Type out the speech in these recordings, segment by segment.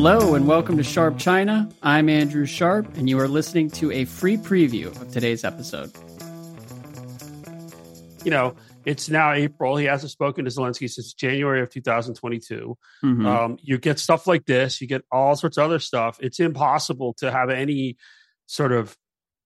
Hello and welcome to Sharp China. I'm Andrew Sharp, and you are listening to a free preview of today's episode. You know, it's now April. He hasn't spoken to Zelensky since January of 2022. Mm-hmm. Um, you get stuff like this, you get all sorts of other stuff. It's impossible to have any sort of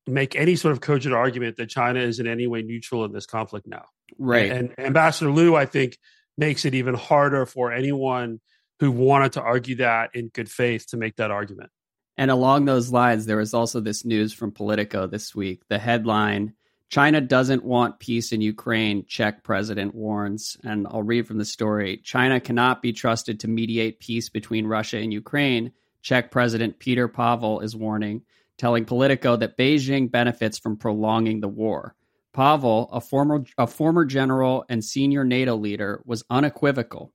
make any sort of cogent argument that China is in any way neutral in this conflict now. Right. And, and Ambassador Lu, I think, makes it even harder for anyone who wanted to argue that in good faith to make that argument. And along those lines, there was also this news from Politico this week. The headline China doesn't want peace in Ukraine, Czech president warns. And I'll read from the story China cannot be trusted to mediate peace between Russia and Ukraine. Czech President Petr Pavel is warning, telling Politico that Beijing benefits from prolonging the war. Pavel, a former, a former general and senior NATO leader, was unequivocal.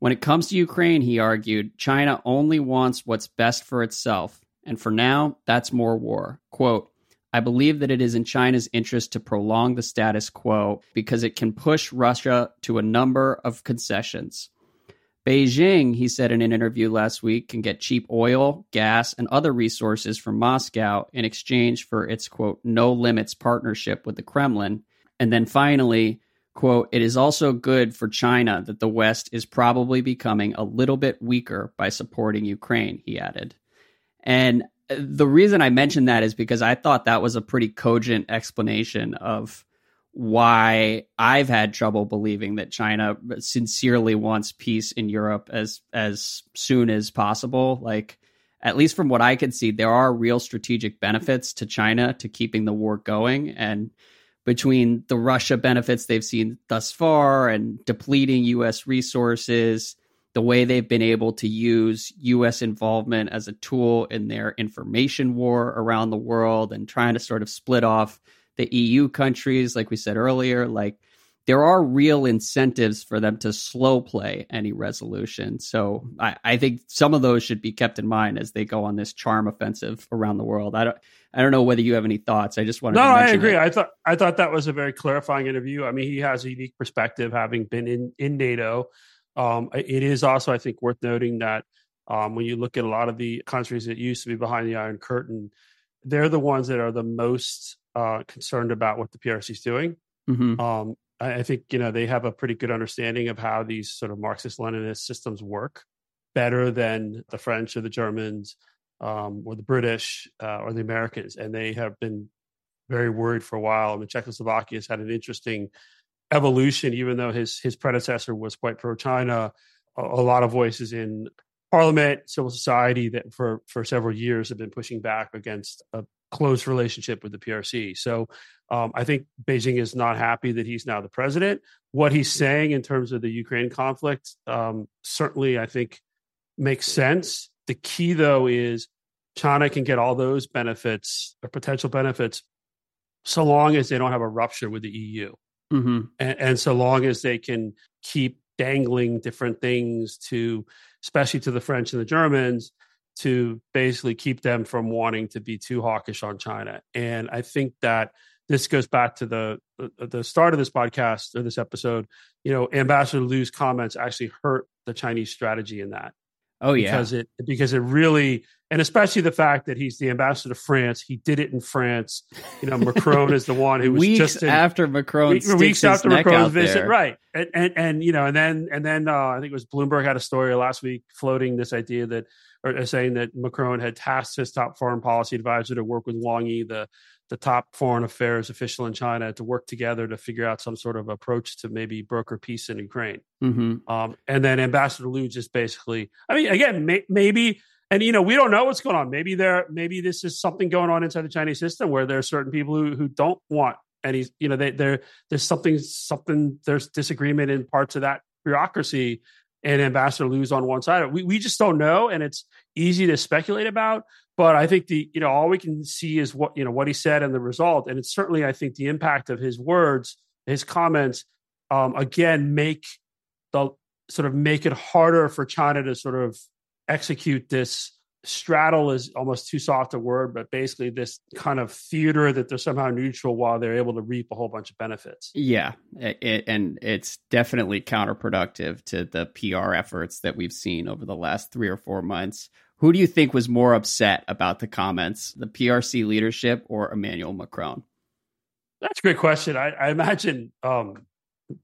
When it comes to Ukraine, he argued, China only wants what's best for itself. And for now, that's more war. Quote, I believe that it is in China's interest to prolong the status quo because it can push Russia to a number of concessions. Beijing, he said in an interview last week, can get cheap oil, gas, and other resources from Moscow in exchange for its, quote, no limits partnership with the Kremlin. And then finally, quote, it is also good for China that the West is probably becoming a little bit weaker by supporting Ukraine, he added. And uh, the reason I mentioned that is because I thought that was a pretty cogent explanation of why I've had trouble believing that China sincerely wants peace in Europe as as soon as possible. Like at least from what I can see, there are real strategic benefits to China to keeping the war going and between the Russia benefits they've seen thus far and depleting US resources the way they've been able to use US involvement as a tool in their information war around the world and trying to sort of split off the EU countries, like we said earlier, like there are real incentives for them to slow play any resolution. So I, I, think some of those should be kept in mind as they go on this charm offensive around the world. I don't I don't know whether you have any thoughts. I just wanted to. no, I agree. It. I thought I thought that was a very clarifying interview. I mean, he has a unique perspective, having been in in NATO um, it is also, I think, worth noting that um, when you look at a lot of the countries that used to be behind the Iron Curtain, they're the ones that are the most uh, concerned about what the PRC is doing. Mm-hmm. Um, I, think you know they have a pretty good understanding of how these sort of Marxist-Leninist systems work, better than the French or the Germans um, or the British uh, or the Americans, and they have been very worried for a while. I mean, Czechoslovakia has had an interesting evolution, even though his his predecessor was quite pro China. A, a, lot of voices in parliament, civil society that for for several years have been pushing back against a close relationship with the PRC. So um, I think Beijing is not happy that he's now the president. What he's saying in terms of the Ukraine conflict um, certainly, I think, makes sense. The key, though, is China can get all those benefits or potential benefits so long as they don't have a rupture with the EU. Mm-hmm. And, and so long as they can keep dangling different things to, especially to the French and the Germans, to basically keep them from wanting to be too hawkish on China. And I think that this goes back to the uh, uh, the start of this podcast or this episode. You know, Ambassador Lu's comments actually hurt the Chinese strategy in that. Oh yeah, because it because it really and especially the fact that he's the ambassador to France. He did it in France. You know, Macron is the one who was weeks just in, after Macron weeks, weeks after Macron's visit, there. right? And, and, and you know, and then and then uh, I think it was Bloomberg had a story last week floating this idea that or saying that Macron had tasked his top foreign policy advisor to work with Wang Yi, the the top foreign affairs official in China to work together to figure out some sort of approach to maybe broker peace in Ukraine. Mm-hmm. Um, and then Ambassador Lu just basically, I mean, again, may, maybe, and you know, we don't know what's going on. Maybe there, maybe this is something going on inside the Chinese system where there are certain people who who don't want any, you know, they, there there's something something there's disagreement in parts of that bureaucracy and Ambassador Lu's on one side. We we just don't know, and it's easy to speculate about. But I think the you know all we can see is what you know what he said and the result, and it's certainly I think the impact of his words, his comments, um, again make the sort of make it harder for China to sort of execute this straddle is almost too soft a word, but basically this kind of theater that they're somehow neutral while they're able to reap a whole bunch of benefits. Yeah, it, and it's definitely counterproductive to the PR efforts that we've seen over the last three or four months Who do you think was more upset about the comments, the PRC leadership or Emmanuel Macron? That's a great question. I, I imagine um,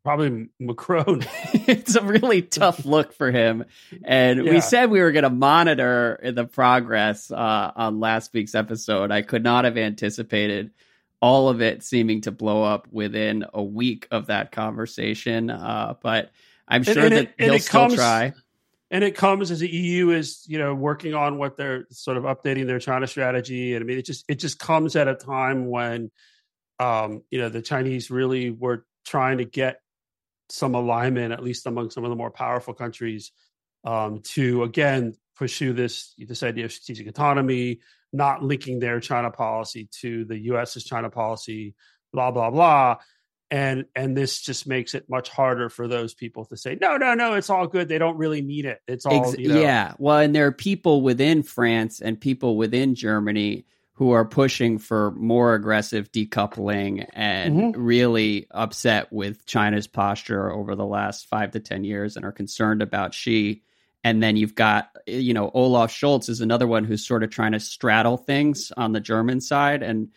probably Macron. it's a really tough look for him. And yeah. we said we were going to monitor the progress uh, on last week's episode. I could not have anticipated all of it seeming to blow up within a week of that conversation. Uh, but I'm sure and, and that it, he'll still comes, try. And it comes as the EU is, you know, working on what they're sort of updating their China strategy. And I mean, it just it just comes at a time when, um, you know, the Chinese really were trying to get some alignment, at least among some of the more powerful countries, um, to again pursue this this idea of strategic autonomy, not linking their China policy to the U.S.'s China policy, blah blah blah and and this just makes it much harder for those people to say no no no it's all good. They don't really need it. It's all Ex- you know. yeah. Well and there are people within france and people within germany who are pushing for more aggressive decoupling and mm-hmm. really upset with china's posture over the last five to ten years and are concerned about xi. And then you've got you know olaf scholz is another one who's sort of trying to straddle things on the german side. And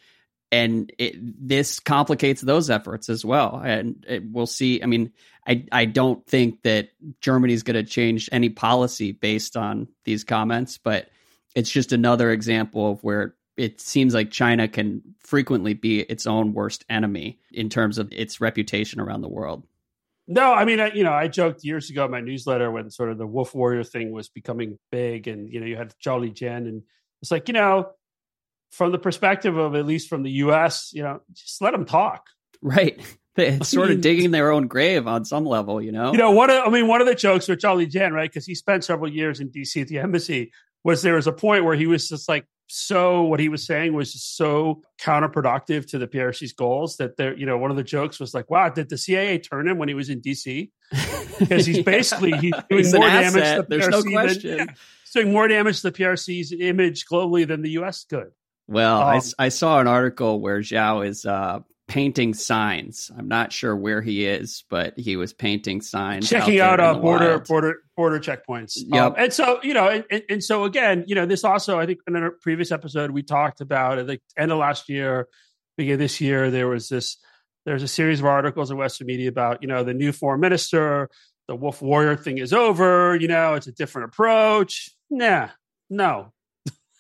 and it, this complicates those efforts as well. And it, we'll see. I mean, I I don't think that Germany's going to change any policy based on these comments, but it's just another example of where it seems like China can frequently be its own worst enemy in terms of its reputation around the world. No, I mean, I, you know, I joked years ago in my newsletter when sort of the Wolf Warrior thing was becoming big, and you know, you had Zhao Lijian, and it's like, you know, from the perspective of at least from the U.S., you know, just let them talk. Right. It's sort of digging their own grave on some level, you know. You know what? I mean, one of the jokes with Zhao Lijian, right? Because he spent several years in D.C. at the embassy. Was there was a point where he was just like so what he was saying was just so counterproductive to the PRC's goals that there, you know, one of the jokes was like, "Wow, did the CIA turn him when he was in DC?" Because he's basically he's doing he's more damage to the There's PRC no question. Than, yeah, doing more damage to the PRC's image globally than the U.S. could. Well, um, I, I saw an article where Zhao is uh, painting signs. I'm not sure where he is, but he was painting signs, checking out, out uh, border wild. border border checkpoints. Yep. Um, and so you know, and, and, so again, you know, this also I think in a previous episode we talked about at the end of last year, beginning of this year, there was this there's a series of articles in Western media about you know the new foreign minister, the Wolf Warrior thing is over. You know, it's a different approach. Nah, no,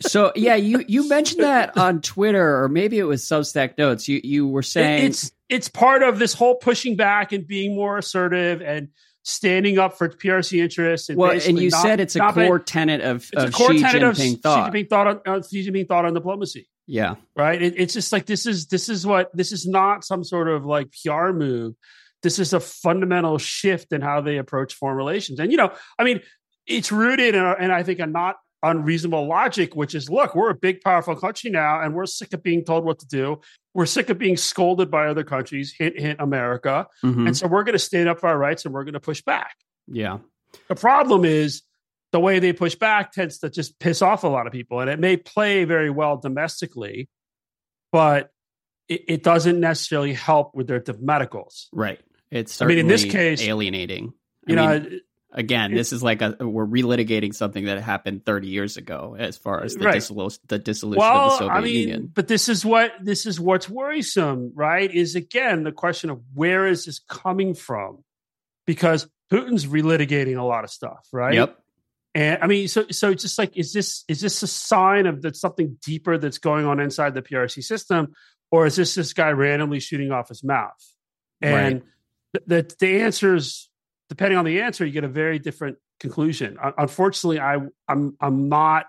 so yeah, you you mentioned that on Twitter, or maybe it was Substack Notes. You you were saying it's it's part of this whole pushing back and being more assertive and standing up for PRC interests. And well, and you not, said it's a core tenet of, it's of Xi Jinping of thought. Xi Jinping thought on uh, Xi Jinping thought on diplomacy. Yeah, right. It, it's just like this is this is what this is not some sort of like PR move. This is a fundamental shift in how they approach foreign relations. And you know, I mean, it's rooted in, in I think a not unreasonable logic, which is look, we're a big, powerful country now, and we're sick of being told what to do. We're sick of being scolded by other countries, hint, hint, America. Mm-hmm. And so we're going to stand up for our rights and we're going to push back. Yeah. The problem is the way they push back tends to just piss off a lot of people. And it may play very well domestically, but it, it doesn't necessarily help with their medicals. Right. It's I mean, in this case, alienating. You I know, again, this is like a we're relitigating something that happened 30 years ago as far as the, right. dissolu- the dissolution well, of the Soviet I mean, Union. But this is what this is what's worrisome, right? Is again the question of where is this coming from? Because Putin's relitigating a lot of stuff, right? Yep. And I mean, so so it's just like is this is this a sign of that something deeper that's going on inside the PRC system, or is this this guy randomly shooting off his mouth? And right. the, the the answer is depending on the answer, you get a very different conclusion. Unfortunately, I I'm I'm not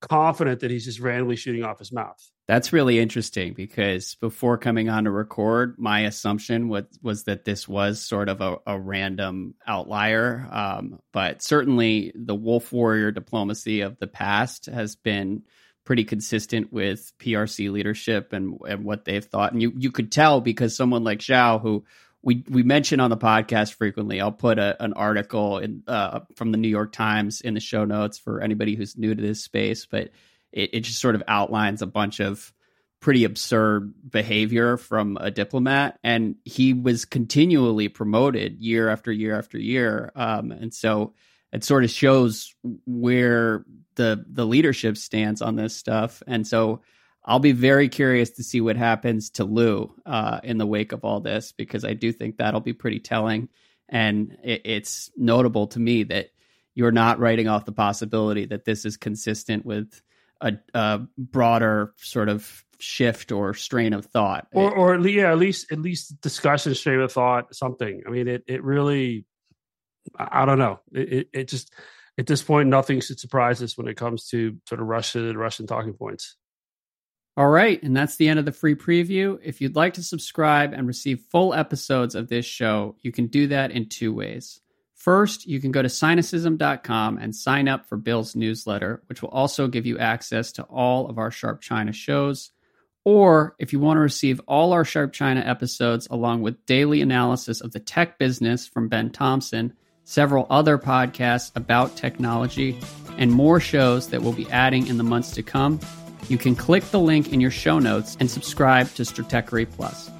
confident that he's just randomly shooting off his mouth. That's really interesting because before coming on to record, my assumption was was that this was sort of a, a random outlier. Um, but certainly, the Wolf Warrior diplomacy of the past has been pretty consistent with PRC leadership and and what they've thought. And you you could tell because someone like Zhao, who we we mention on the podcast frequently. I'll put a, an article in uh, from the New York Times in the show notes for anybody who's new to this space, but it, it just sort of outlines a bunch of pretty absurd behavior from a diplomat, and he was continually promoted year after year after year. Um, and so it sort of shows where the the leadership stands on this stuff. And so I'll be very curious to see what happens to Lu uh, in the wake of all this because I do think that'll be pretty telling. And it, it's notable to me that you're not writing off the possibility that this is consistent with a, a broader sort of shift or strain of thought, or or yeah, at least at least discussion, strain of thought, something. I mean, it it really, I don't know. It, it, it just at this point, nothing should surprise us when it comes to sort of Russia and Russian talking points. All right, and that's the end of the free preview. If you'd like to subscribe and receive full episodes of this show, you can do that in two ways. First, you can go to sinocism.com and sign up for Bill's newsletter, which will also give you access to all of our Sharp China shows. Or if you want to receive all our Sharp China episodes along with daily analysis of the tech business from Ben Thompson, several other podcasts about technology, and more shows that we'll be adding in the months to come, you can click the link in your show notes and subscribe to Stratechery Plus.